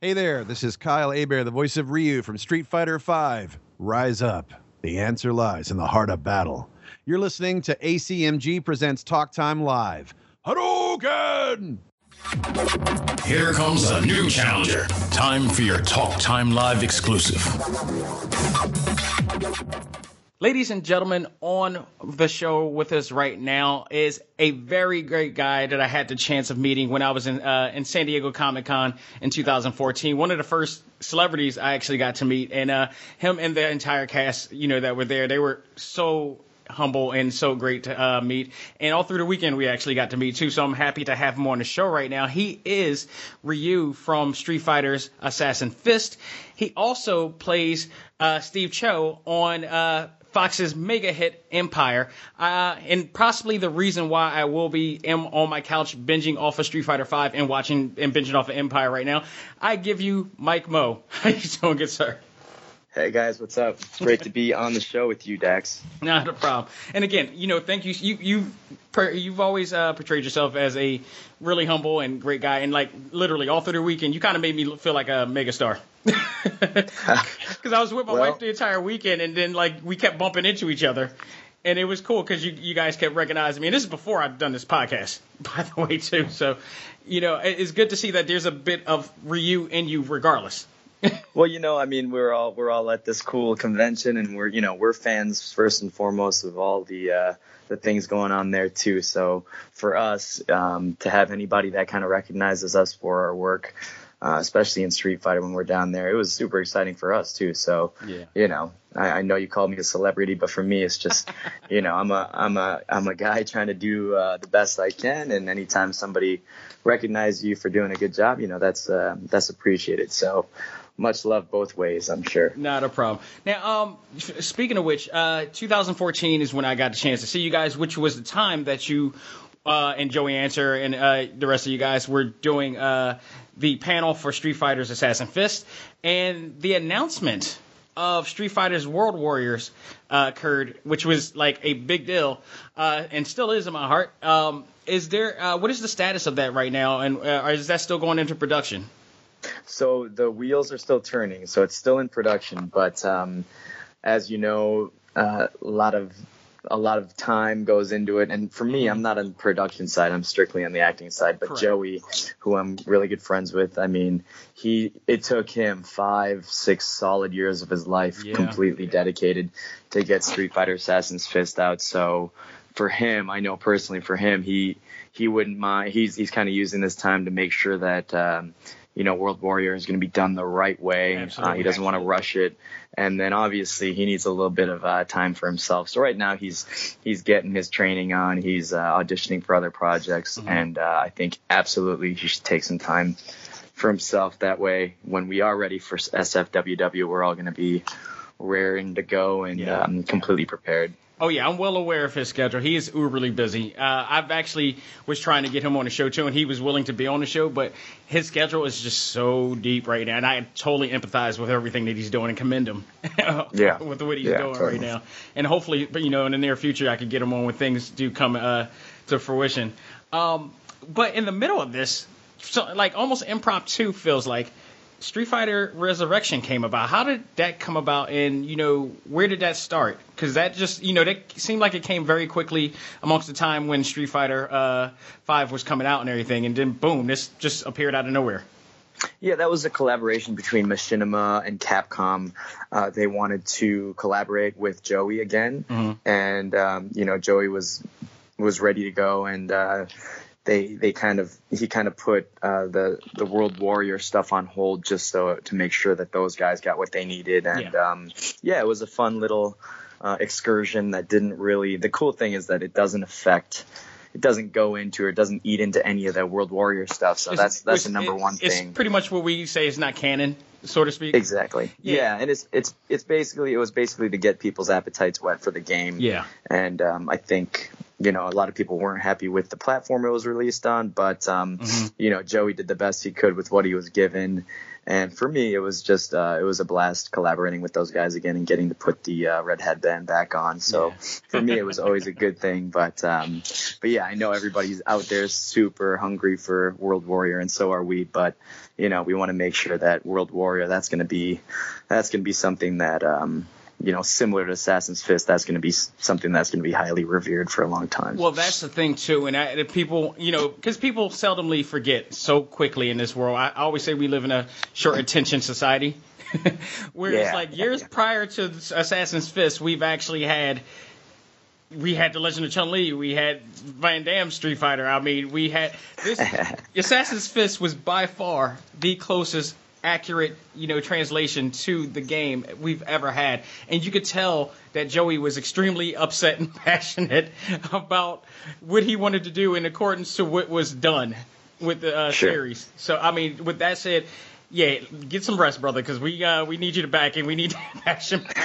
Hey there, this is Kyle Hebert, the voice of Ryu from Street Fighter V. Rise up. The answer lies in the heart of battle. You're listening to ACMG Presents Talk Time Live. Hadouken! Here comes a new challenger. Time for your Talk Time Live exclusive. Ladies and gentlemen, on the show with us right now is a very great guy that I had the chance of meeting when I was in uh, in San Diego Comic Con in 2014. One of the first celebrities I actually got to meet, and uh, him and the entire cast, you know, that were there, they were so humble and so great to uh, meet. And all through the weekend, we actually got to meet too. So I'm happy to have him on the show right now. He is Ryu from Street Fighter's Assassin Fist. He also plays uh, Steve Cho on uh, Fox's mega hit Empire, uh, and possibly the reason why I will be am on my couch binging off of Street Fighter V and watching and binging off of Empire right now. I give you Mike Moh. How you doing, good sir? Hey guys, what's up? It's great to be on the show with you, Dax. Not a problem. And again, you know, thank you. You you you've always uh, portrayed yourself as a really humble and great guy, and like literally all through the weekend, you kind of made me feel like a megastar. Because I was with my Well- wife the entire weekend, and then like we kept bumping into each other. And it was cool because you, you guys kept recognizing me. And this is before I'd done this podcast, by the way, too. So, you know, it's good to see that there's a bit of Ryu in you regardless. Well, you know, I mean, we're all we're all at this cool convention, and we're you know we're fans first and foremost of all the uh, the things going on there too. So for us um, to have anybody that kind of recognizes us for our work, uh, especially in Street Fighter when we're down there, it was super exciting for us too. So Yeah. you know, I, I know you called me a celebrity, but for me, it's just you know I'm a I'm a I'm a guy trying to do uh, the best I can, and anytime somebody recognizes you for doing a good job, you know that's uh, that's appreciated. So much love both ways, I'm sure. Not a problem. Now, um, speaking of which, uh, 2014 is when I got the chance to see you guys, which was the time that you uh, and Joey Ansah and uh, the rest of you guys were doing uh, the panel for Street Fighter's Assassin Fist, and the announcement of Street Fighter's World Warriors uh, occurred, which was like a big deal, uh, and still is in my heart. Um, is there? What is the status of that right now, and is that still going into production? So the wheels are still turning, so it's still in production. But um, as you know, uh, a lot of a lot of time goes into it. And for me, I'm not on the production side; I'm strictly on the acting side. But Correct. Joey, who I'm really good friends with, I mean, he it took him five, six solid years of his life Yeah. completely dedicated to get Street Fighter Assassin's Fist out. So for him, I know personally for him, he he wouldn't mind. He's he's kind of using this time to make sure that um, you know World Warrior is going to be done the right way. Uh, he doesn't want to rush it, and then obviously he needs a little bit of uh, time for himself. So right now he's he's getting his training on. He's uh, auditioning for other projects, and uh, I think absolutely he should take some time for himself. That way, when we are ready for SFWW, we're all going to be raring to go and Yeah. um, completely prepared. Oh yeah, I'm well aware of his schedule. He is uberly busy. Uh, I've actually was trying to get him on the show too, and he was willing to be on the show, but his schedule is just so deep right now, and I totally empathize with everything that he's doing and commend him. Yeah. with what he's Yeah, doing totally. right now, and hopefully, but, you know, in the near future, I could get him on when things do come uh, to fruition. Um, but in the middle of this, so like almost impromptu feels like. Street Fighter Resurrection came about. How did that come about, and you know where did that start? Because that just you know that seemed like it came very quickly amongst the time when Street Fighter uh, Five was coming out and everything, and then boom, this just appeared out of nowhere. Yeah, that was a collaboration between Machinima and Capcom. Uh, they wanted to collaborate with Joey again, and um, you know Joey was was ready to go, and uh, they they kind of he kind of put uh, the the World Warrior stuff on hold just so to make sure that those guys got what they needed, and Yeah. um, yeah, it was a fun little uh, excursion that didn't really. The cool thing is that it doesn't affect. It doesn't go into or it doesn't eat into any of that World Warrior stuff. So It's- that's that's the it's- number one it's thing. pretty much what we say is not canon, so to speak. Exactly. Yeah. Yeah. and it's it's it's basically it was basically to get people's appetites wet for the game. Yeah. And um, I think you know, a lot of people weren't happy with the platform it was released on, but um, Mm-hmm. you know, Joey did the best he could with what he was given. And for me, it was just uh, it was a blast collaborating with those guys again and getting to put the uh, red headband back on. So for me, it was always a good thing. But um, but yeah, I know everybody's out there super hungry for World Warrior, and so are we. But you know, we want to make sure that World Warrior that's going to be that's going to be something that um, you know similar to Assassin's Fist. That's going to be something that's going to be highly revered for a long time. Well, that's the thing too, and I, people, you know, because people seldomly forget so quickly in this world. I, always say we live in a short attention society. Whereas, Yeah. like years prior to Assassin's Fist, we've actually had we had the Legend of Chun Li, we had Van Damme Street Fighter. I mean, we had this. Assassin's Fist was by far the closest accurate, you know, translation to the game we've ever had, and you could tell that Joey was extremely upset and passionate about what he wanted to do in accordance to what was done with the uh, Sure. series. So, I mean, with that said. Yeah, get some rest, brother, because we uh, we need you to back and we need passion.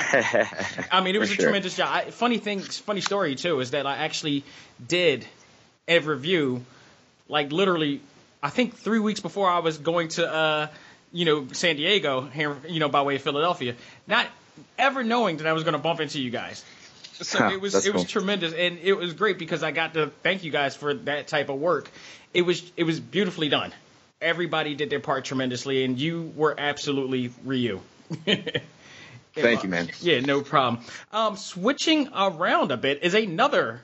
I mean, it was For a sure. tremendous job. I, funny thing, funny story too, is that I actually did a review, like literally, I think three weeks before I was going to, uh, you know, San Diego here, you know, by way of Philadelphia, not ever knowing that I was going to bump into you guys. So Huh, it was it was cool. tremendous, and it was great because I got to thank you guys for that type of work. It was it was beautifully done. Everybody did their part tremendously, and you were absolutely Ryu. Thank you, man. Yeah, no problem. Um, switching around a bit is another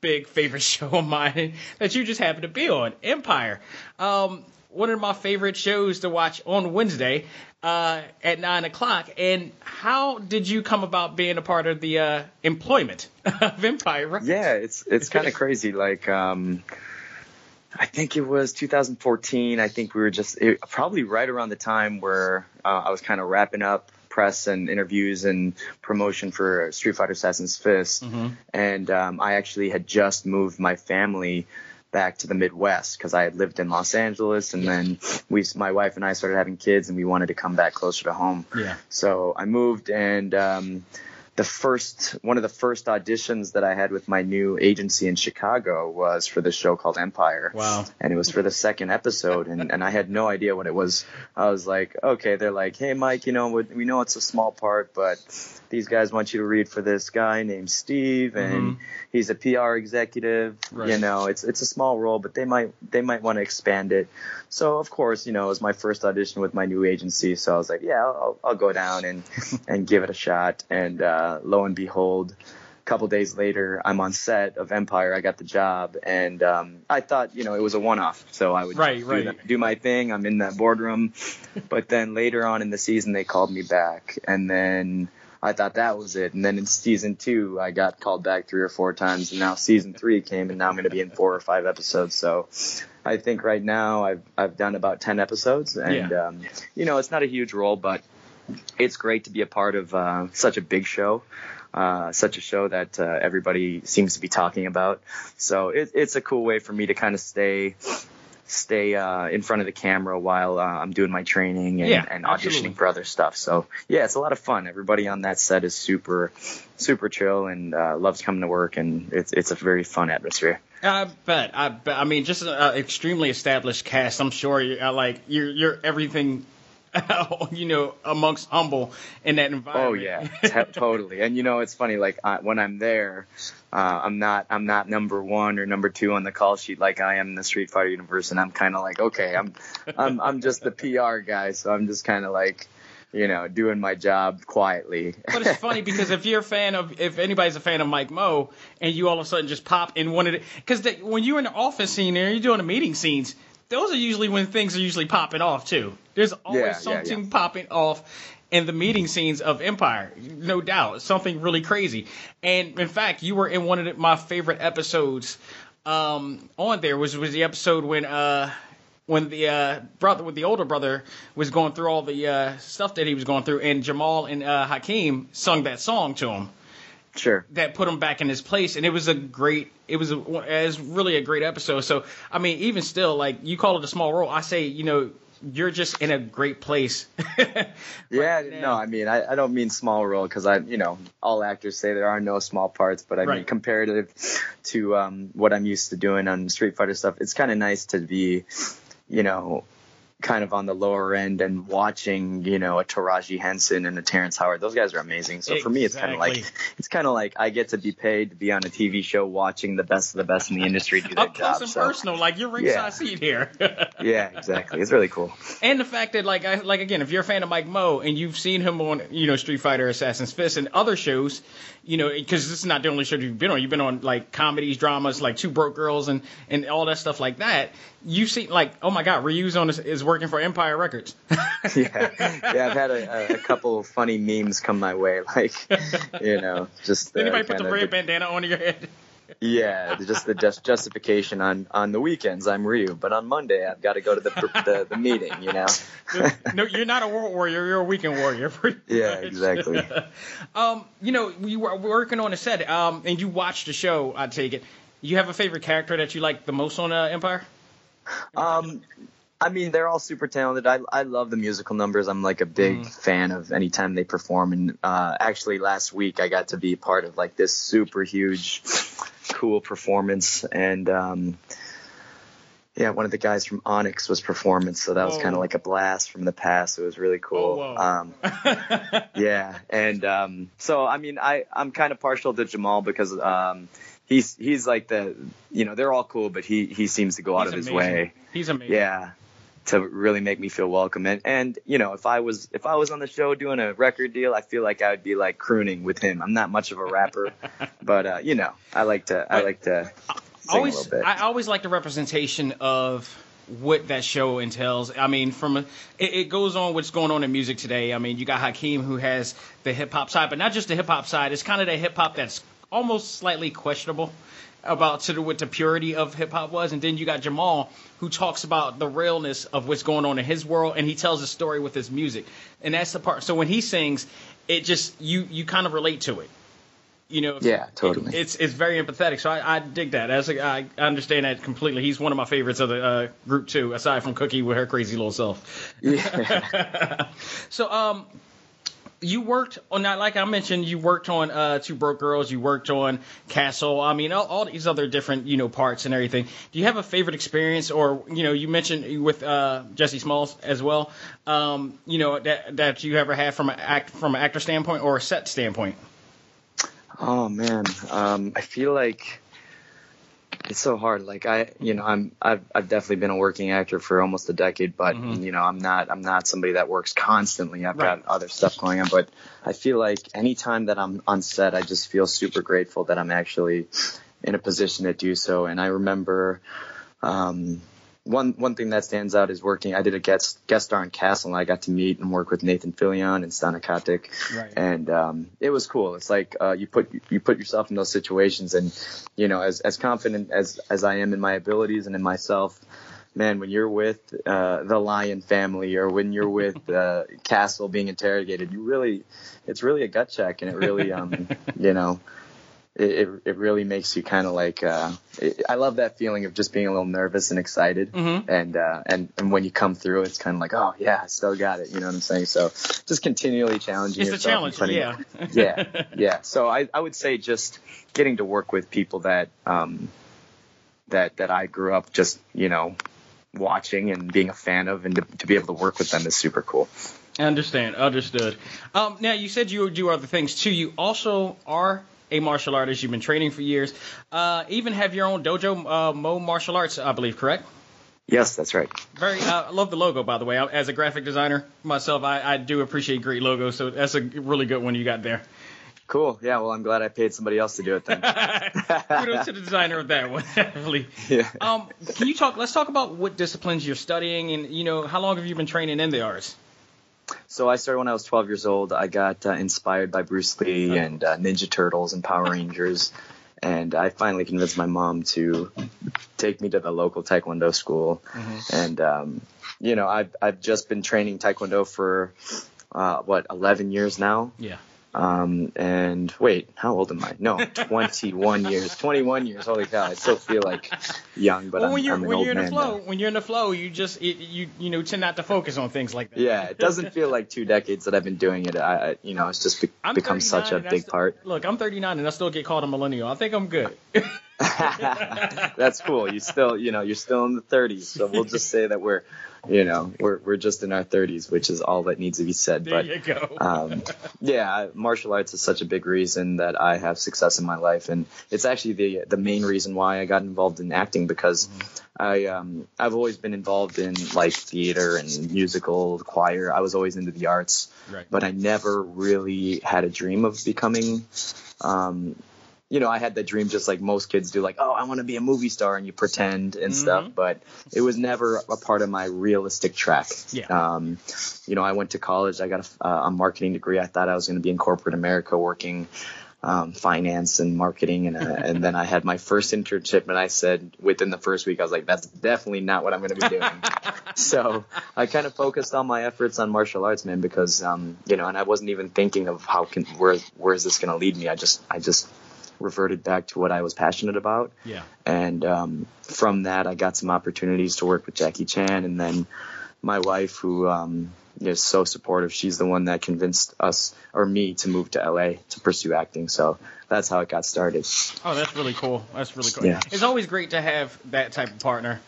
big favorite show of mine that you just happen to be on, Empire. Um, one of my favorite shows to watch on Wednesday uh, at nine o'clock. And how did you come about being a part of the uh, employment of Empire? Records? Yeah, it's it's kind of crazy. Like, um, I think it was 2014. I think we were just it, probably right around the time where uh, I was kind of wrapping up press and interviews and promotion for Street Fighter Assassin's Fist, and um, I actually had just moved my family back to the Midwest because I had lived in Los Angeles, and then we, my wife and I, started having kids, and we wanted to come back closer to home. Yeah. So I moved, and um, the first one of the first auditions that I had with my new agency in Chicago was for this show called Empire. Wow. And it was for the second episode, and, and I had no idea what it was. I was like, okay, they're like, hey, Mike, you know, we know it's a small part, but these guys want you to read for this guy named Steve, and he's a PR executive. Right. You know, it's it's a small role, but they might they might want to expand it. So of course, you know, it was my first audition with my new agency, so I was like, yeah, I'll, I'll go down and and give it a shot. And uh, lo and behold, a couple days later, I'm on set of Empire. I got the job, and um, I thought, you know, it was a one-off, so I would Right, do, right. do my thing. I'm in that boardroom, but then later on in the season, they called me back, and then. I thought that was it. And then in season two, I got called back three or four times. And now season three came, and now I'm going to be in four or five episodes. So I think right now I've I've done about ten episodes, and Yeah. um, you know it's not a huge role, but it's great to be a part of uh, such a big show. Uh, such a show that uh, everybody seems to be talking about. So it, it's a cool way for me to kind of stay stay uh, in front of the camera while uh, I'm doing my training and, Yeah, and absolutely. auditioning for other stuff. So yeah, it's a lot of fun. Everybody on that set is super super chill and uh, loves coming to work, and it's it's a very fun atmosphere. I bet. I bet. I mean, just an extremely established cast. I'm sure you like you're you're everything, you know, amongst humble in that environment. Oh yeah, t- totally. And you know, it's funny. Like I, when I'm there, uh, I'm not I'm not number one or number two on the call sheet like I am in the Street Fighter universe, and I'm kind of like, okay, I'm I'm I'm just the PR guy, so I'm just kind of like, you know, doing my job quietly. But it's funny because if you're a fan of, if anybody's a fan of Mike Moh, and you all of a sudden just pop in one of the, because when you're in the office scene there, you're doing the meeting scenes. Those are usually when things are usually popping off too. There's always Yeah, yeah, something yeah. popping off in the meeting scenes of Empire, no doubt. Something really crazy. And in fact, you were in one of the, my favorite episodes um, on there was was the episode when uh when the uh, brother, when the older brother was going through all the uh, stuff that he was going through, and Jamal and uh, Hakeem sung that song to him sure. that put him back in his place, and it was a great, it was a, it was really a great episode. So I mean, even still, like you call it a small role, I say, you know, you're just in a great place. yeah, now. no, I mean, I, I don't mean small role because I, you know, all actors say there are no small parts, but I mean, comparative to um, what I'm used to doing on Street Fighter stuff, it's kind of nice to be, you know, kind of on the lower end and watching, you know, a Taraji Henson and a Terrence Howard. Those guys are amazing. So for me, it's kind of like it's kind of like I get to be paid to be on a TV show watching the best of the best in the industry do their Up close and So personal, like you're ringside Yeah. seat here. yeah, exactly. It's really cool. And the fact that, like, I, like again, if you're a fan of Mike Moh and you've seen him on, you know, Street Fighter, Assassin's Fist, and other shows, you know, because this is not the only show you've been on. You've been on like comedies, dramas, like Two Broke Girls, and and all that stuff like that. You've seen, like, oh my God, Ryu's on is, is working for Empire Records. yeah, yeah. I've had a, a, couple of funny memes come my way, like you know, just uh, Anybody put the red bandana on your head? Yeah, just the just justification on on the weekends I'm Ryu, but on Monday I've got to go to the the, the meeting, you know. no, you're not a world warrior. You're a weekend warrior. Yeah, much. exactly. um, you know, you were working on a set, um, and you watched the show. I take it. You have a favorite character that you like the most on uh, Empire? Um, I mean, they're all super talented. I I love the musical numbers. I'm like a big Mm. fan of anytime they perform. And uh, actually, last week I got to be part of like this super huge, cool performance. And um, yeah, one of the guys from Onyx was performing, so that was kind of like a blast from the past. It was really cool. Oh. Um, yeah, and um, so I mean, I I'm kind of partial to Jamal because um, he's he's like the you know they're all cool, but he he seems to go out He's of his amazing. way. He's amazing. Yeah. To really make me feel welcome, and and you know, if I was if I was on the show doing a record deal, I feel like I would be like crooning with him. I'm not much of a rapper, but uh, you know, I like to I like to sing always, a little bit. I always like the representation of what that show entails. I mean, from a, it, it goes on what's going on in music today. I mean, you got Hakeem who has the hip hop side, but not just the hip hop side. It's kind of the hip hop that's almost slightly questionable about to do what the purity of hip hop was, and then you got Jamal who talks about the realness of what's going on in his world, and he tells a story with his music, and that's the part. So when he sings, it just you you kind of relate to it. You know, Yeah, totally. It's it's very empathetic, so I, I dig that. As a, I understand that completely. He's one of my favorites of the uh, group too, aside from Cookie with her crazy little self. yeah. So um, you worked on that, like I mentioned, you worked on uh, Two Broke Girls, you worked on Castle. I mean, all, all these other different you know parts and everything. Do you have a favorite experience, or you know, you mentioned with uh, Jesse Smalls as well. Um, you know that that you ever had from an act from an actor standpoint or a set standpoint. Oh man, um, I feel like it's so hard. Like I, you know, I'm I've I've definitely been a working actor for almost a decade, but you know, I'm not I'm not somebody that works constantly. I've Right. got other stuff going on, but I feel like anytime that I'm on set, I just feel super grateful that I'm actually in a position to do so. And I remember. Um, one one thing that stands out is working. I did a guest guest star in Castle, and I got to meet and work with Nathan Fillion and Stana Katic, Right. and um, it was cool. It's like uh, you put you put yourself in those situations, and you know, as as confident as as I am in my abilities and in myself, man, when you're with uh, the Lyon family or when you're with uh, Castle being interrogated, you really, it's really a gut check, and it really, um, you know. It, it, it really makes you kind of like uh, it, I love that feeling of just being a little nervous and excited Mhm. and uh, and and when you come through it's kind of like oh yeah I still got it you know what I'm saying so just continually challenging It's a yourself challenge, and putting- yeah. yeah, yeah. So I, I would say just getting to work with people that um, that that I grew up just you know watching and being a fan of, and to, to be able to work with them is super cool. Understand, understood. Um, now you said you would do other things too. You also are a martial artist. You've been training for years. Uh, even have your own dojo, uh, Mo Martial Arts, I believe, correct? Yes, that's right. Very. Uh, I love the logo, by the way. As a graphic designer myself, I, I do appreciate great logos. So that's a really good one you got there. Cool. Yeah. Well, I'm glad I paid somebody else to do it then. Kudos to the designer of that one. definitely. yeah. Um, can you talk? Let's talk about what disciplines you're studying, and you know, how long have you been training in the arts? So I started when I was 12 years old. I got uh, inspired by Bruce Lee and uh, Ninja Turtles and Power Rangers, and I finally convinced my mom to take me to the local Taekwondo school. And um, you know, I've I've just been training Taekwondo for uh, what 11 years now. Yeah. Um, and wait, how old am I? No, 21 years. 21 years. Holy cow! I still feel like young, but well, I'm, when you're I'm an when old you're in the man flow, now. when you're in the flow, you just it, you you know tend not to focus on things like that. Yeah, it doesn't feel like two decades that I've been doing it. I, I you know, it's just be- become such a big part. Look, I'm 39 and I still get called a millennial. I think I'm good. That's cool. You still, you know, you're still in the 30s, so we'll just say that we're, you know, we're we're just in our 30s, which is all that needs to be said. there but you go. um, yeah, martial arts is such a big reason that I have success in my life, and it's actually the the main reason why I got involved in acting because I um, I've always been involved in like theater and musical, choir. I was always into the arts, Right. but I never really had a dream of becoming. Um, you know, I had that dream just like most kids do, like, oh, I want to be a movie star, and you pretend and stuff. But it was never a part of my realistic track. Yeah. Um, you know, I went to college. I got a, a marketing degree. I thought I was going to be in corporate America working um, finance and marketing, and uh, and then I had my first internship, and I said within the first week, I was like, that's definitely not what I'm going to be doing. so I kind of focused all my efforts on martial arts, man, because um, you know, and I wasn't even thinking of how can where where is this going to lead me. I just I just reverted back to what I was passionate about. Yeah. And um, from that, I got some opportunities to work with Jackie Chan, and then my wife, who um, is so supportive, she's the one that convinced us or me to move to LA to pursue acting. So that's how it got started. Oh, that's really cool. That's really cool. Yeah. It's always great to have that type of partner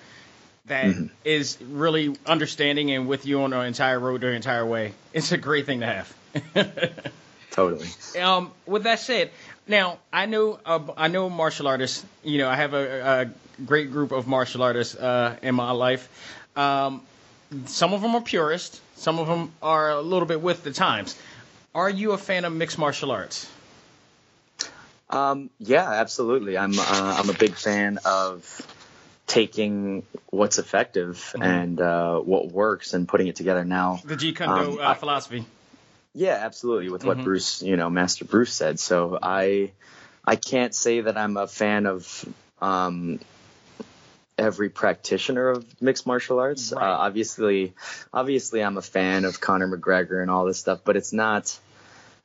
that is Mm-hmm. really understanding and with you on the entire road the entire way. It's a great thing to have. Totally. um, with that said, now I know uh, I know martial artists. You know, I have a, a great group of martial artists uh, in my life. Um, some of them are purists. Some of them are a little bit with the times. Are you a fan of mixed martial arts? Um, yeah, absolutely. I'm uh, I'm a big fan of taking what's effective and uh, what works and putting it together. Now, The Jeet Kune Do Um, uh, philosophy. Yeah, absolutely. With what Bruce, you know, Master Bruce said. So I, I can't say that I'm a fan of um, every practitioner of mixed martial arts. Right. Uh, obviously, obviously, I'm a fan of Conor McGregor and all this stuff, but it's not.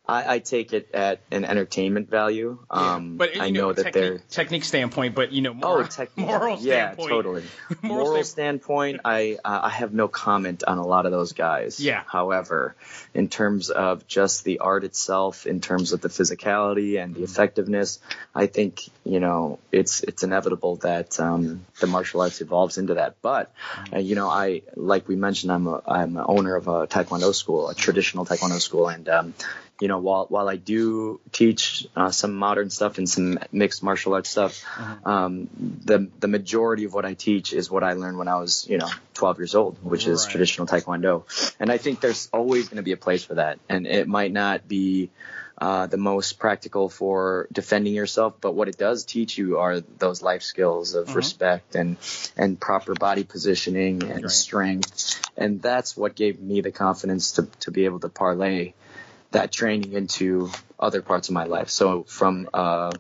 I, I take it at an entertainment value. Um, but I know, that technique, they're technique standpoint, but you know, Oh, moral, technique. moral yeah, standpoint. totally. Moral Moral, standpoint, I uh, I have no comment on a lot of those guys. Yeah. However, in terms of just the art itself, in terms of the physicality and the Mm-hmm. effectiveness, I think you know it's it's inevitable that um, the martial arts evolves into that. But uh, you know, I like we mentioned, I'm a I'm an owner of a taekwondo school, a traditional taekwondo school, and um, you know, while while I do teach uh, some modern stuff and some mixed martial arts stuff, um, the the majority of what I teach is what I learned when I was, you know, 12 years old, which is traditional taekwondo. And I think there's always going to be a place for that, and it might not be. Uh, the most practical for defending yourself, but what it does teach you are those life skills of respect and and proper body positioning and Right. strength, and that's what gave me the confidence to to be able to parlay that training into other parts of my life. So from uh,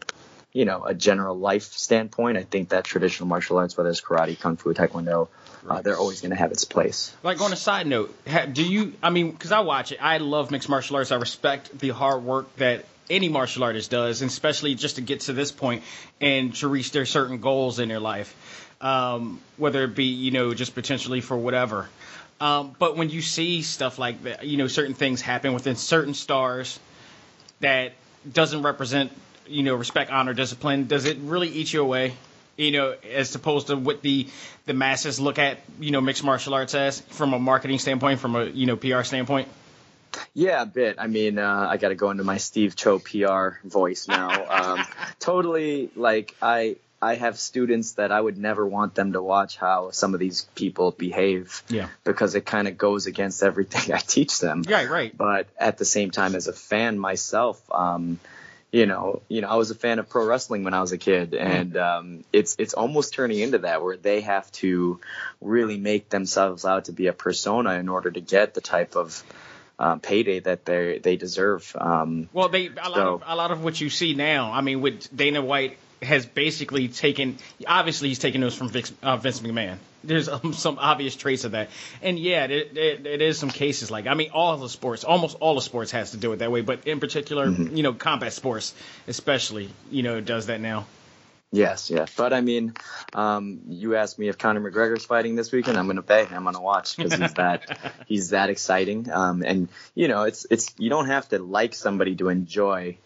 you know a general life standpoint, I think that traditional martial arts, whether it's karate, kung fu, taekwondo, uh, they're always going to have its place. Like on a side note, do you? I mean, because I watch it, I love mixed martial arts. I respect the hard work that any martial artist does, and especially just to get to this point and to reach their certain goals in their life, um, whether it be you know just potentially for whatever. Um, but when you see stuff like that, you know, certain things happen within certain stars that doesn't represent, you know, respect, honor, discipline. Does it really eat you away? You know, as opposed to what the the masses look at, you know, mixed martial arts as from a marketing standpoint, from a you know PR standpoint. Yeah, a bit. I mean, uh, I got to go into my Steve Cho PR voice now. Um, totally, like I I have students that I would never want them to watch how some of these people behave. Yeah. Because it kind of goes against everything I teach them. Right, right. But at the same time, as a fan myself, um, you know, you know, I was a fan of pro wrestling when I was a kid, and um, it's it's almost turning into that where they have to really make themselves out to be a persona in order to get the type of um, payday that they they deserve. Um, Well, they a lot So- of a lot of what you see now. I mean, with Dana White has basically taken. Obviously, he's taken those from Vince, uh, Vince McMahon. There's um, some obvious trace of that, and yeah, it, it, it is some cases like I mean, all the sports, almost all the sports has to do it that way, but in particular, Mm-hmm. you know, combat sports especially, you know, does that now. Yes, yeah. But I mean, um, you asked me if Conor McGregor's fighting this weekend. I'm going to pay. I'm going to watch because he's that he's that exciting. Um, and you know, it's it's you don't have to like somebody to enjoy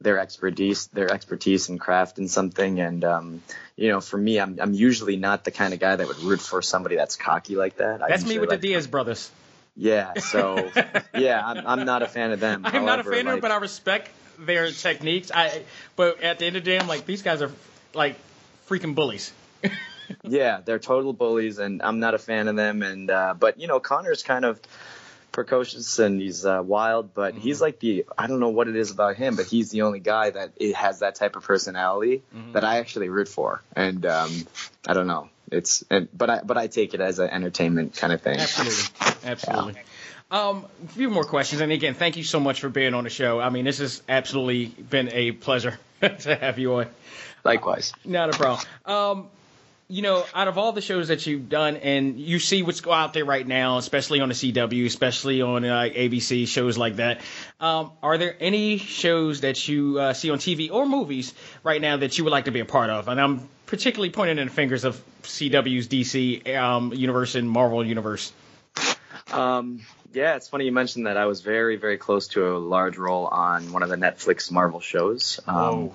their expertise their expertise and craft in something. And um, you know, for me, I'm I'm usually not the kind of guy that would root for somebody that's cocky like that. That's me with like- the Diaz brothers. Yeah. So yeah, I'm I'm not a fan of them. I'm not a However, fan of them but I respect their techniques. I, but at the end of the day, I'm like, these guys are like freaking bullies. Yeah, they're total bullies, and I'm not a fan of them. And uh, but you know, Connor's kind of precocious and he's uh, wild, but Mm-hmm. he's like the I don't know what it is about him, but he's the only guy that it has that type of personality Mm-hmm. that I actually root for. And um, I don't know, it's and, but I but I take it as an entertainment kind of thing. Absolutely, absolutely. Um, a few more questions, and again, thank you so much for being on the show. I mean, this has absolutely been a pleasure to have you on. Likewise. Not a problem. Um, you know, out of all the shows that you've done, and you see what's go out there right now, especially on the CW, especially on uh, ABC shows like that, um, are there any shows that you uh, see on TV or movies right now that you would like to be a part of? And I'm particularly pointing in the fingers of CW's DC um, universe and Marvel universe. Um, yeah, it's funny you mentioned that. I was very, very close to a large role on one of the Netflix Marvel shows. Um.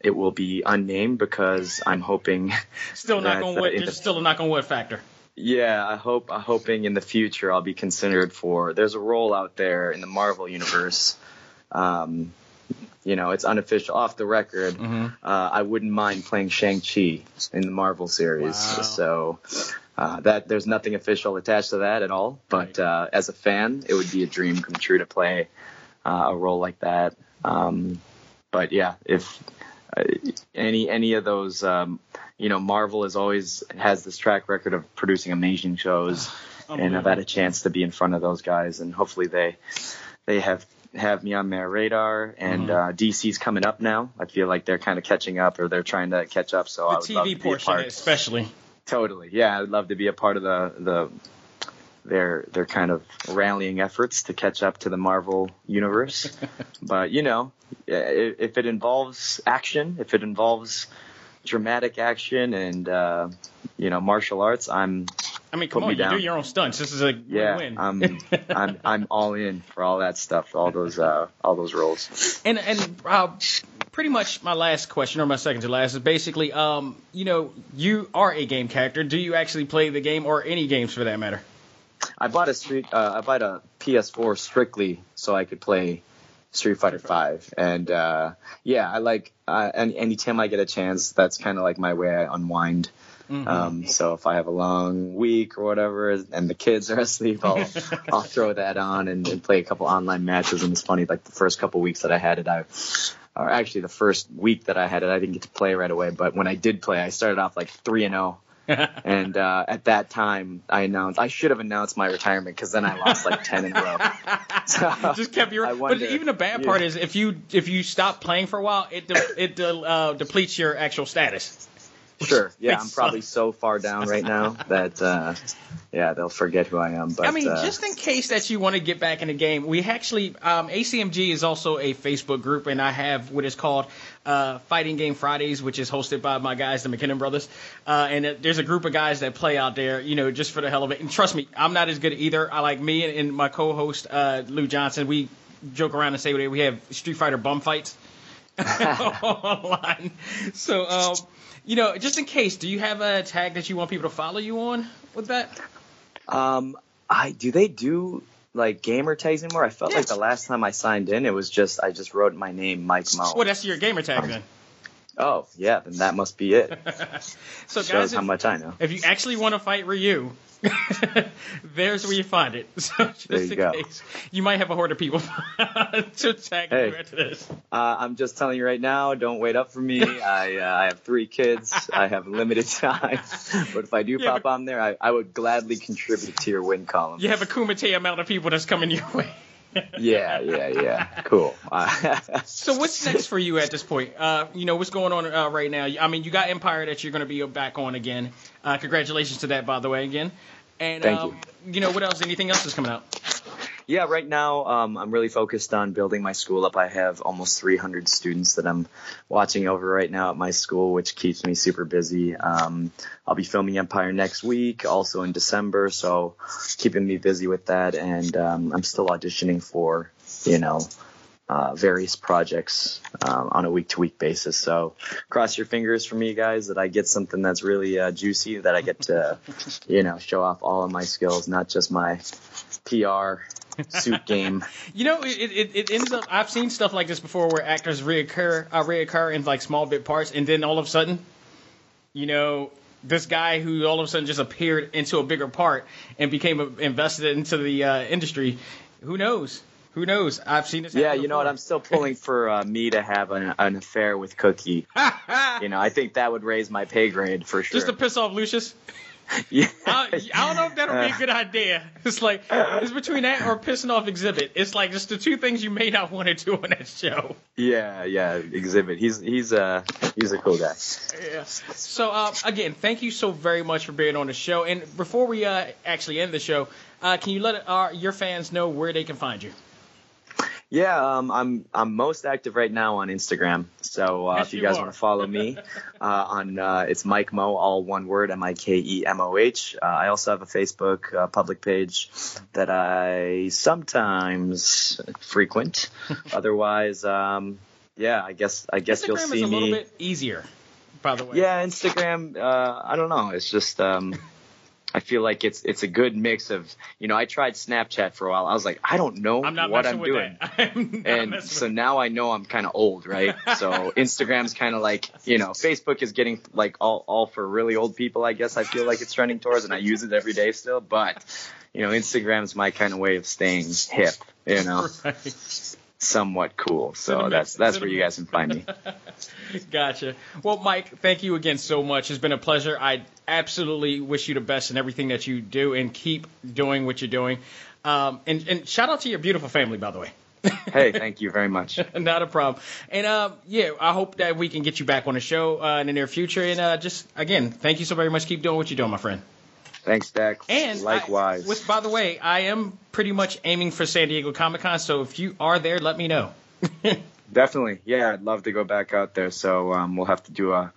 It will be unnamed because I'm hoping. Still knock that, on uh, wood. in There's the- still a knock on wood factor. Yeah, I hope. I'm hoping in the future I'll be considered for. There's a role out there in the Marvel universe. Um, you know, it's unofficial, off the record. Mm-hmm. Uh, I wouldn't mind playing Shang Chi in the Marvel series. Wow. So uh, that there's nothing official attached to that at all. But uh, as a fan, it would be a dream come true to play uh, a role like that. Um, but yeah, if any any of those, um, you know, Marvel is always has this track record of producing amazing shows, and I've had a chance to be in front of those guys, and hopefully they they have have me on their radar. And Mm-hmm. uh, DC's coming up now. I feel like they're kind of catching up, or they're trying to catch up. So I The would love to TV be a portion, part. especially. Totally, yeah, I'd love to be a part of the the their their kind of rallying efforts to catch up to the Marvel universe. but you know, i- if it involves action, if it involves dramatic action and uh, you know martial arts, I'm I mean, come me on, you do down. your own stunts. This is a yeah, win-win. I'm I'm I'm all in for all that stuff, all those uh, all those roles. And and uh, pretty much my last question, or my second to last, is basically, um, you know, you are a game character. Do you actually play the game, or any games for that matter? I bought a street. Uh, I bought a PS4 strictly so I could play Street Fighter Five, and uh, yeah, I like. Uh, any anytime I get a chance, that's kind of like my way I unwind. Um, so if I have a long week or whatever, and the kids are asleep, I'll I'll throw that on and, and play a couple online matches. And it's funny, like the first couple weeks that I had it, I or actually the first week that I had it, I didn't get to play right away. But when I did play, I started off like three and zero. and uh, at that time, I announced I should have announced my retirement because then I lost like ten in a row. So, Just kept your. I But even the bad yeah. part is if you if you stop playing for a while, it de- it de- uh, depletes your actual status. Sure, yeah, I'm probably so far down right now that uh, yeah, they'll forget who I am. But I mean, uh, just in case that you want to get back in the game, we actually um, ACMG is also a Facebook group, and I have what is called uh, Fighting Game Fridays, which is hosted by my guys, the McKinnon brothers. Uh, and there's a group of guys that play out there, you know, just for the hell of it. And trust me, I'm not as good either. I like me and, and my co-host uh, Lou Johnson. We joke around and say we we have Street Fighter bum fights online. So, um, you know, just in case, do you have a tag that you want people to follow you on with that? Um, I do they do like gamer tags anymore? I felt like the last time I signed in, it was just I just wrote my name, Mike Moh. Well, that's your gamer tag then. Oh yeah, then that must be it. So, Shows guys, how if, much I know. if you actually want to fight Ryu, there's where you find it. So just There you in go. case, you might have a horde of people to tag Hey. you after this. Uh, I'm just telling you right now, don't wait up for me. I uh, I have three kids. I have limited time, but if I do Yeah, pop on there, I, I would gladly contribute to your win column. You have a kumite amount of people that's coming your way. Yeah, yeah, yeah. Cool. so what's next for you at this point? Uh, you know, what's going on uh, right now? I mean, you got Empire that you're going to be back on again. Uh, congratulations to that, by the way, again. And Thank um, you. you know, what else? Anything else is coming out? Yeah, right now um, I'm really focused on building my school up. I have almost 300 students that I'm watching over right now at my school, which keeps me super busy. Um, I'll be filming Empire next week, also in December, so keeping me busy with that. And um, I'm still auditioning for, you know, uh, various projects um, on a week to week basis. So cross your fingers for me, guys, that I get something that's really uh, juicy, that I get to, you know, show off all of my skills, not just my PR suit game. You know, it, it, it ends up. I've seen stuff like this before, where actors reoccur uh, reoccur in like small bit parts, and then all of a sudden, you know, this guy who all of a sudden just appeared into a bigger part and became invested into the uh, industry. Who knows? Who knows? I've seen this. Yeah, you know what? I'm still pulling for uh, me to have an, an affair with Cookie. you know, I think that would raise my pay grade for sure. Just to piss off Lucius. Yeah. I, I, don't know if that'll be a good idea. It's like it's between that or pissing off Xzibit. It's like just the two things you may not want to do on that show. Yeah, yeah, Xzibit. He's he's uh he's a cool guy. Yeah. So uh, again, thank you so very much for being on the show. And before we uh, actually end the show, uh, can you let our, your fans know where they can find you? Yeah, um, I'm I'm most active right now on Instagram. So uh, yes, if you guys want to follow me uh, on uh, it's Mike Moh, all one word, M I K E M O H. Uh, I also have a Facebook uh, public page that I sometimes frequent. Otherwise, um, yeah, I guess I guess Instagram you'll see is a me. little bit easier, by the way. Yeah, Instagram. Uh, I don't know. It's just. Um, I feel like it's it's a good mix of you know I tried Snapchat for a while. I was like I don't know I'm not what I'm doing. I'm and so now I know I'm kind of old, right? So Instagram's kind of like you know Facebook is getting like all all for really old people. I guess I feel like it's trending towards, and I use it every day still. But you know Instagram's my kind of way of staying hip. You know, Right. Somewhat cool. So that's that's where you guys can find me. Gotcha. Well, Mike, thank you again so much. It's been a pleasure. I absolutely wish you the best in everything that you do and keep doing what you're doing. Um, and, and shout out to your beautiful family, by the way. hey, thank you very much. Not a problem. And uh, yeah, I hope that we can get you back on the show uh, in the near future. And uh, just again, thank you so very much. Keep doing what you're doing, my friend. Thanks, Dak. And likewise. I, which, by the way, I am pretty much aiming for San Diego Comic Con. So if you are there, let me know. Definitely, yeah, I'd love to go back out there. So um, we'll have to do a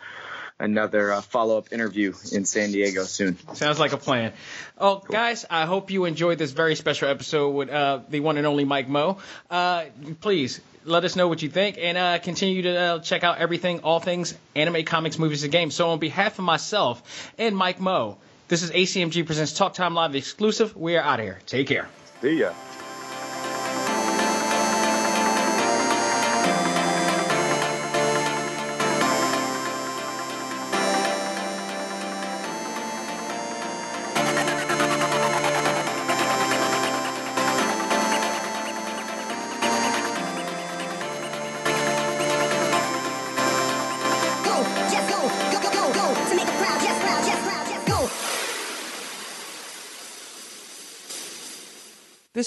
another uh, follow up interview in San Diego soon. Sounds like a plan. Oh, guys, I hope you enjoyed this very special episode with uh, the one and only Mike Moh. Uh, please let us know what you think and uh, continue to uh, check out everything, all things anime, comics, movies, and games. So, on behalf of myself and Mike Moh, this is ACMG Presents Talk Time Live exclusive. We are out of here. Take care. See ya.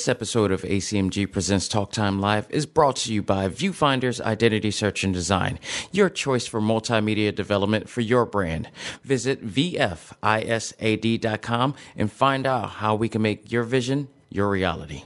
This episode of ACMG Presents Talk Time Live is brought to you by Viewfinder's Identity Search and Design, your choice for multimedia development for your brand. Visit VFISAD.com and find out how we can make your vision your reality.